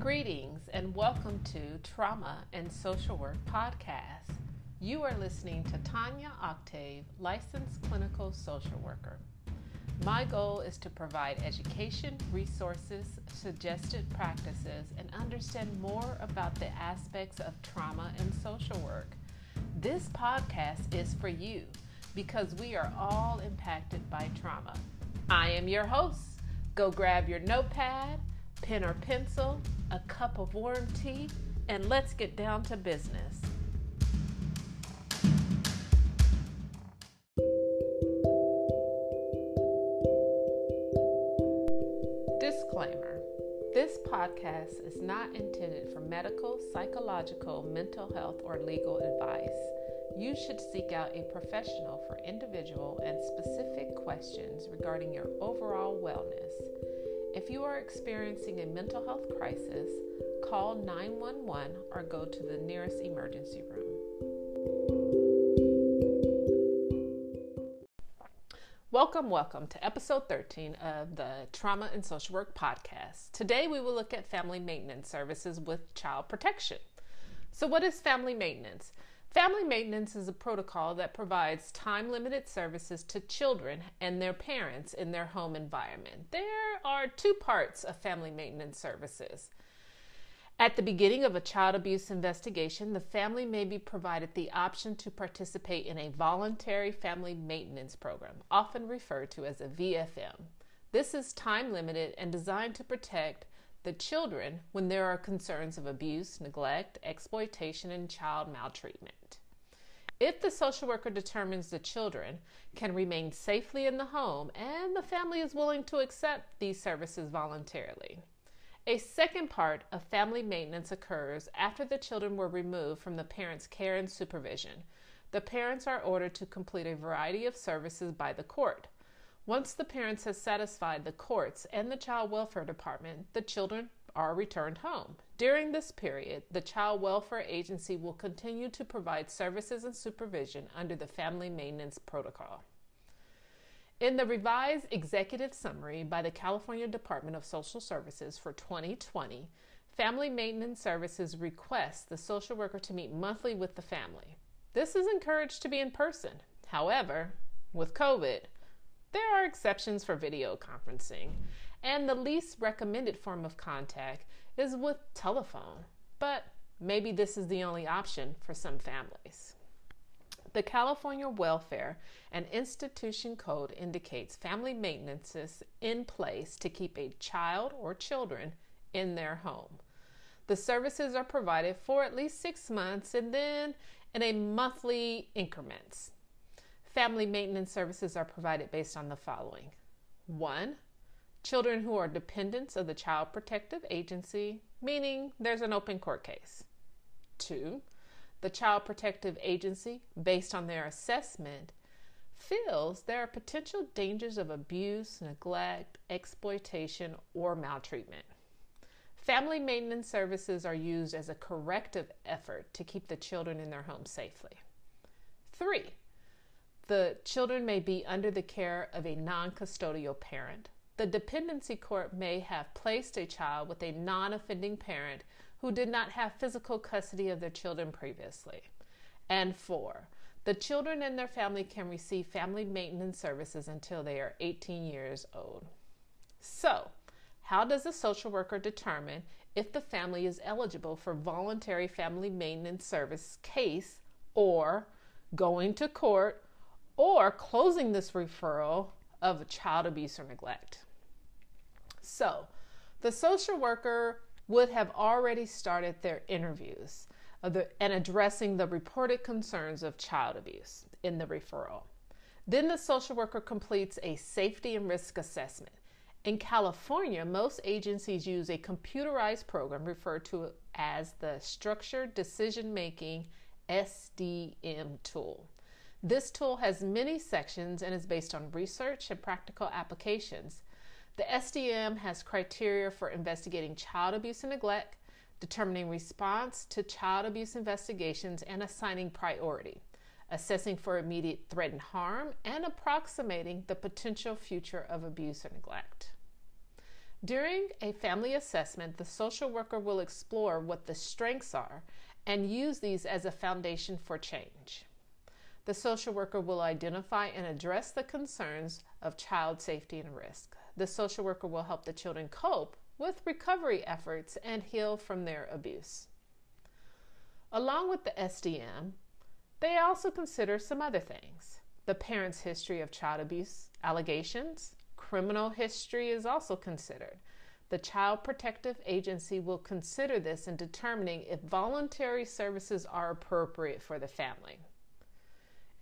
Greetings and welcome to Trauma and Social Work Podcast. You are listening to Tanya Octave, licensed clinical social worker. My goal is to provide education, resources, suggested practices, and understand more about the aspects of trauma and social work. This podcast is for you because we are all impacted by trauma. I am your host. Go grab your notepad, pen or pencil, a cup of warm tea, and let's get down to business. Disclaimer This podcast is not intended for medical, psychological, mental health, or legal advice. You should seek out a professional for individual and specific questions regarding your overall wellness. If you are experiencing a mental health crisis, call 911 or go to the nearest emergency room. Welcome, welcome to episode 13 of the Trauma and Social Work Podcast. Today we will look at family maintenance services with child protection. So, what is family maintenance? Family maintenance is a protocol that provides time limited services to children and their parents in their home environment. There are two parts of family maintenance services. At the beginning of a child abuse investigation, the family may be provided the option to participate in a voluntary family maintenance program, often referred to as a VFM. This is time limited and designed to protect the children when there are concerns of abuse, neglect, exploitation, and child maltreatment. If the social worker determines the children can remain safely in the home and the family is willing to accept these services voluntarily. A second part of family maintenance occurs after the children were removed from the parents' care and supervision. The parents are ordered to complete a variety of services by the court. Once the parents have satisfied the courts and the child welfare department, the children are returned home. During this period, the Child Welfare Agency will continue to provide services and supervision under the Family Maintenance Protocol. In the revised executive summary by the California Department of Social Services for 2020, Family Maintenance Services requests the social worker to meet monthly with the family. This is encouraged to be in person. However, with COVID, there are exceptions for video conferencing, and the least recommended form of contact is with telephone. But maybe this is the only option for some families. The California Welfare and Institution Code indicates family maintenance is in place to keep a child or children in their home. The services are provided for at least six months and then in a monthly increments. Family maintenance services are provided based on the following one, children who are dependents of the Child Protective Agency, meaning there's an open court case. Two, the Child Protective Agency, based on their assessment, feels there are potential dangers of abuse, neglect, exploitation, or maltreatment. Family maintenance services are used as a corrective effort to keep the children in their home safely. Three, the children may be under the care of a non custodial parent. The dependency court may have placed a child with a non offending parent who did not have physical custody of their children previously. And four, the children and their family can receive family maintenance services until they are 18 years old. So, how does a social worker determine if the family is eligible for voluntary family maintenance service case or going to court or closing this referral of child abuse or neglect. So, the social worker would have already started their interviews uh, and addressing the reported concerns of child abuse in the referral. Then the social worker completes a safety and risk assessment. In California, most agencies use a computerized program referred to as the Structured Decision Making SDM tool. This tool has many sections and is based on research and practical applications. The SDM has criteria for investigating child abuse and neglect, determining response to child abuse investigations, and assigning priority, assessing for immediate threat and harm, and approximating the potential future of abuse or neglect. During a family assessment, the social worker will explore what the strengths are and use these as a foundation for change. The social worker will identify and address the concerns of child safety and risk. The social worker will help the children cope with recovery efforts and heal from their abuse. Along with the SDM, they also consider some other things. The parent's history of child abuse allegations, criminal history is also considered. The Child Protective Agency will consider this in determining if voluntary services are appropriate for the family.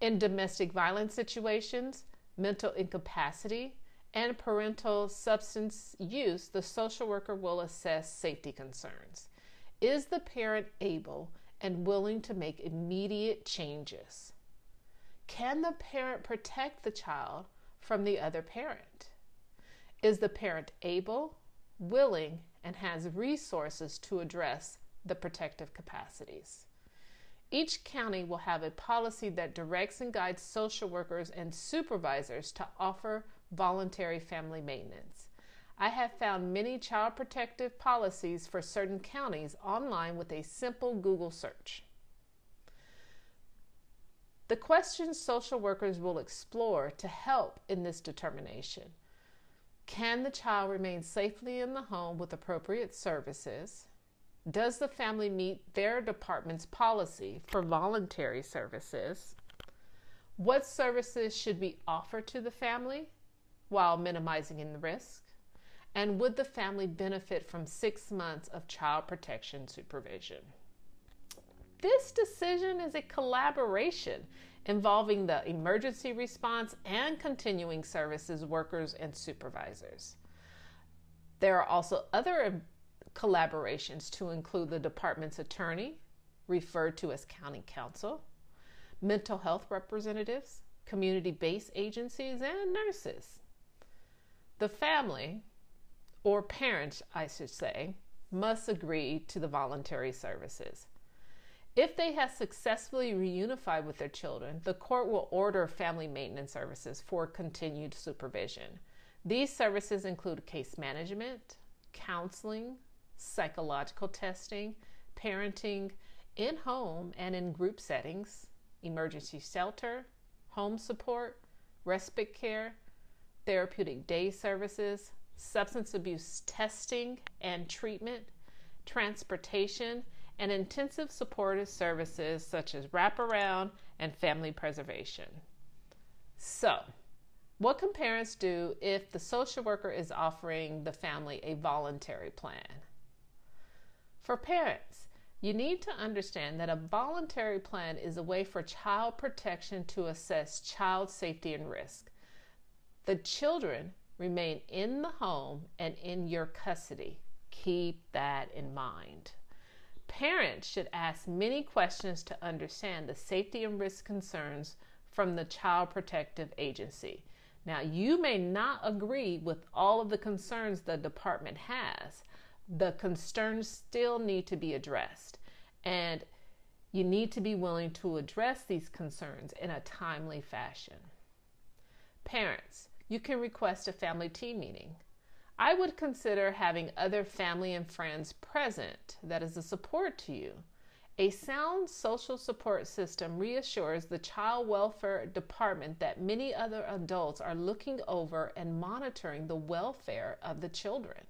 In domestic violence situations, mental incapacity, and parental substance use, the social worker will assess safety concerns. Is the parent able and willing to make immediate changes? Can the parent protect the child from the other parent? Is the parent able, willing, and has resources to address the protective capacities? Each county will have a policy that directs and guides social workers and supervisors to offer voluntary family maintenance. I have found many child protective policies for certain counties online with a simple Google search. The questions social workers will explore to help in this determination can the child remain safely in the home with appropriate services? Does the family meet their department's policy for voluntary services? What services should be offered to the family while minimizing the risk? And would the family benefit from six months of child protection supervision? This decision is a collaboration involving the emergency response and continuing services workers and supervisors. There are also other collaborations to include the department's attorney, referred to as county counsel, mental health representatives, community based agencies, and nurses. The family, or parents, I should say, must agree to the voluntary services. If they have successfully reunified with their children, the court will order family maintenance services for continued supervision. These services include case management, counseling, psychological testing, parenting in home and in group settings, emergency shelter, home support, respite care, therapeutic day services, substance abuse testing and treatment, transportation, and intensive supportive services such as wraparound and family preservation. So, what can parents do if the social worker is offering the family a voluntary plan? For parents, you need to understand that a voluntary plan is a way for child protection to assess child safety and risk. The children remain in the home and in your custody. Keep that in mind. Parents should ask many questions to understand the safety and risk concerns from the Child Protective Agency. Now, you may not agree with all of the concerns the department has, the concerns still need to be addressed. And you need to be willing to address these concerns in a timely fashion. Parents, you can request a family team meeting. I would consider having other family and friends present that is a support to you. A sound social support system reassures the child welfare department that many other adults are looking over and monitoring the welfare of the children.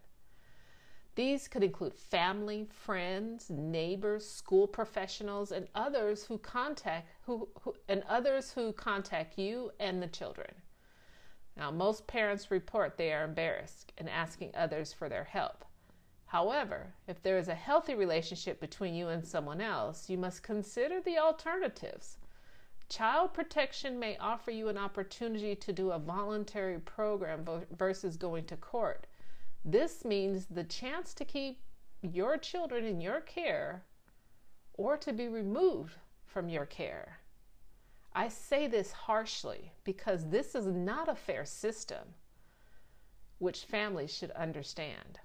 These could include family, friends, neighbors, school professionals, and others who contact who, who, and others who contact you and the children. Now, most parents report they are embarrassed in asking others for their help. However, if there is a healthy relationship between you and someone else, you must consider the alternatives. Child protection may offer you an opportunity to do a voluntary program versus going to court this means the chance to keep your children in your care or to be removed from your care. I say this harshly because this is not a fair system, which families should understand.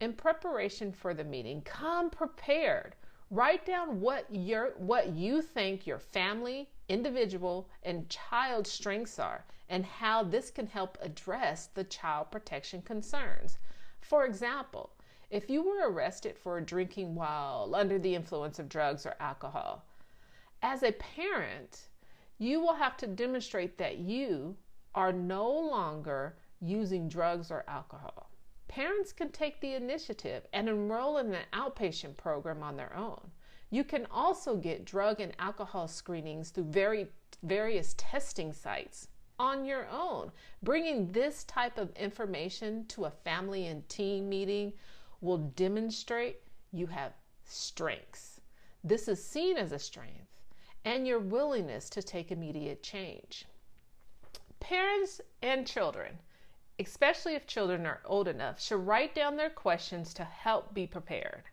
In preparation for the meeting, come prepared. Write down what your what you think your family, individual, and child strengths are and how this can help address the child protection concerns. For example, if you were arrested for drinking while under the influence of drugs or alcohol, as a parent, you will have to demonstrate that you are no longer using drugs or alcohol. Parents can take the initiative and enroll in an outpatient program on their own. You can also get drug and alcohol screenings through very, various testing sites on your own. Bringing this type of information to a family and team meeting will demonstrate you have strengths. This is seen as a strength and your willingness to take immediate change. Parents and children, especially if children are old enough, should write down their questions to help be prepared.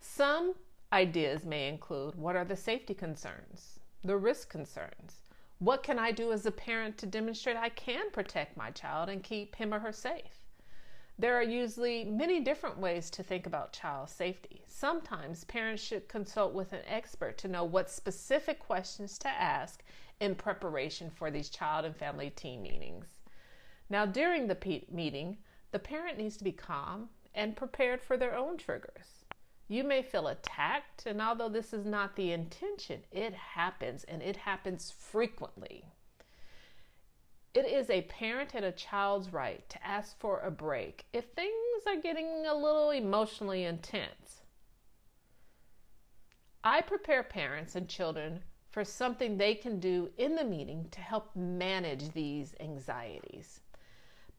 Some ideas may include what are the safety concerns, the risk concerns, what can I do as a parent to demonstrate I can protect my child and keep him or her safe? There are usually many different ways to think about child safety. Sometimes parents should consult with an expert to know what specific questions to ask in preparation for these child and family team meetings. Now, during the pe- meeting, the parent needs to be calm and prepared for their own triggers. You may feel attacked, and although this is not the intention, it happens and it happens frequently. It is a parent and a child's right to ask for a break if things are getting a little emotionally intense. I prepare parents and children for something they can do in the meeting to help manage these anxieties.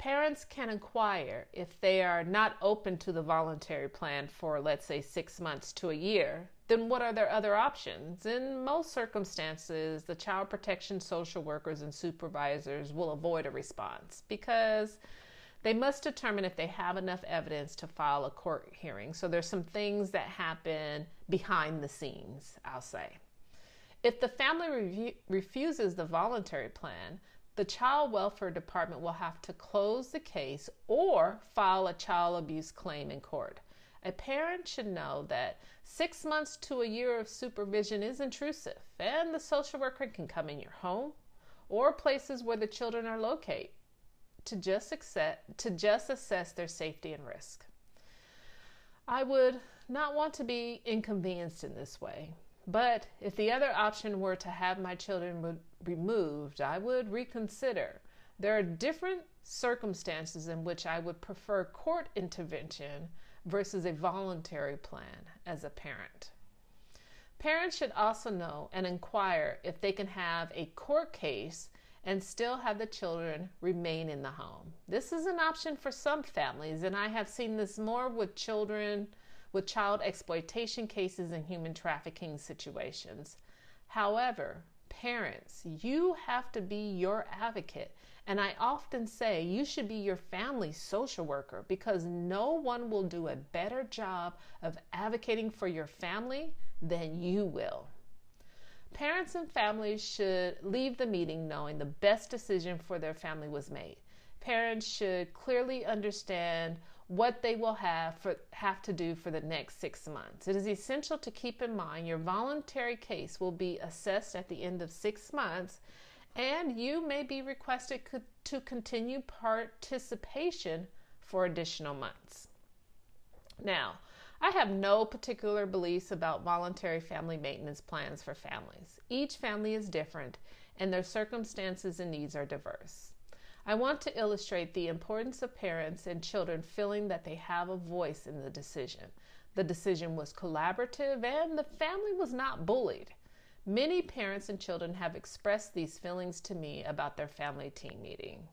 Parents can inquire if they are not open to the voluntary plan for, let's say, six months to a year. Then, what are their other options? In most circumstances, the child protection social workers and supervisors will avoid a response because they must determine if they have enough evidence to file a court hearing. So, there's some things that happen behind the scenes, I'll say. If the family refuses the voluntary plan, the Child Welfare Department will have to close the case or file a child abuse claim in court. A parent should know that six months to a year of supervision is intrusive, and the social worker can come in your home or places where the children are located to just, accept, to just assess their safety and risk. I would not want to be inconvenienced in this way, but if the other option were to have my children re- removed, I would reconsider. There are different circumstances in which I would prefer court intervention versus a voluntary plan as a parent. Parents should also know and inquire if they can have a court case and still have the children remain in the home. This is an option for some families, and I have seen this more with children with child exploitation cases and human trafficking situations. However, parents, you have to be your advocate. And I often say you should be your family's social worker because no one will do a better job of advocating for your family than you will. Parents and families should leave the meeting knowing the best decision for their family was made. Parents should clearly understand what they will have for have to do for the next 6 months. It is essential to keep in mind your voluntary case will be assessed at the end of 6 months and you may be requested to continue participation for additional months. Now, I have no particular beliefs about voluntary family maintenance plans for families. Each family is different and their circumstances and needs are diverse. I want to illustrate the importance of parents and children feeling that they have a voice in the decision. The decision was collaborative and the family was not bullied. Many parents and children have expressed these feelings to me about their family team meeting.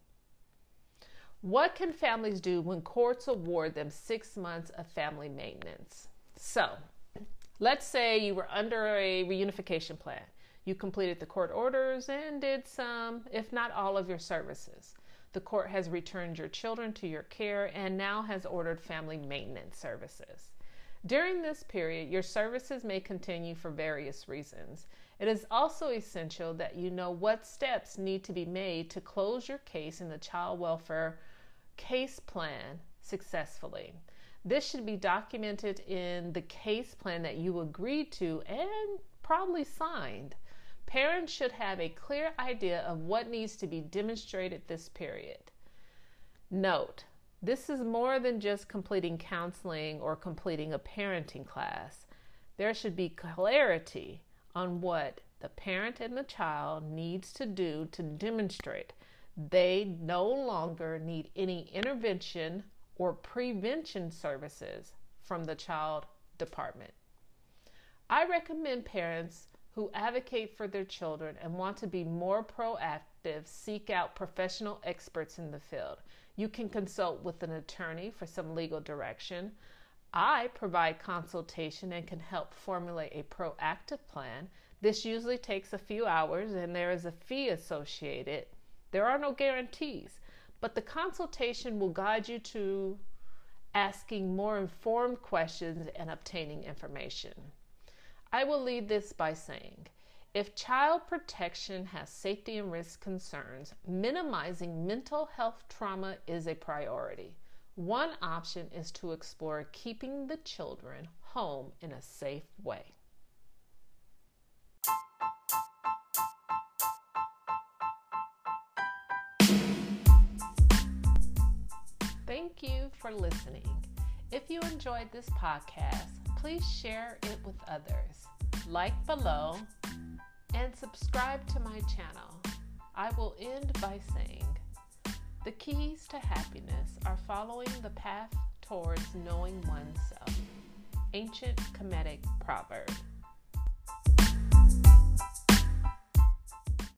What can families do when courts award them six months of family maintenance? So, let's say you were under a reunification plan. You completed the court orders and did some, if not all, of your services. The court has returned your children to your care and now has ordered family maintenance services. During this period, your services may continue for various reasons. It is also essential that you know what steps need to be made to close your case in the child welfare case plan successfully. This should be documented in the case plan that you agreed to and probably signed. Parents should have a clear idea of what needs to be demonstrated this period. Note, This is more than just completing counseling or completing a parenting class. There should be clarity on what the parent and the child needs to do to demonstrate they no longer need any intervention or prevention services from the child department. I recommend parents who advocate for their children and want to be more proactive seek out professional experts in the field. You can consult with an attorney for some legal direction. I provide consultation and can help formulate a proactive plan. This usually takes a few hours and there is a fee associated. There are no guarantees, but the consultation will guide you to asking more informed questions and obtaining information. I will lead this by saying if child protection has safety and risk concerns, minimizing mental health trauma is a priority. One option is to explore keeping the children home in a safe way. Thank you for listening. If you enjoyed this podcast, please share it with others. Like below and subscribe to my channel. I will end by saying the keys to happiness are following the path towards knowing oneself. Ancient Kemetic proverb.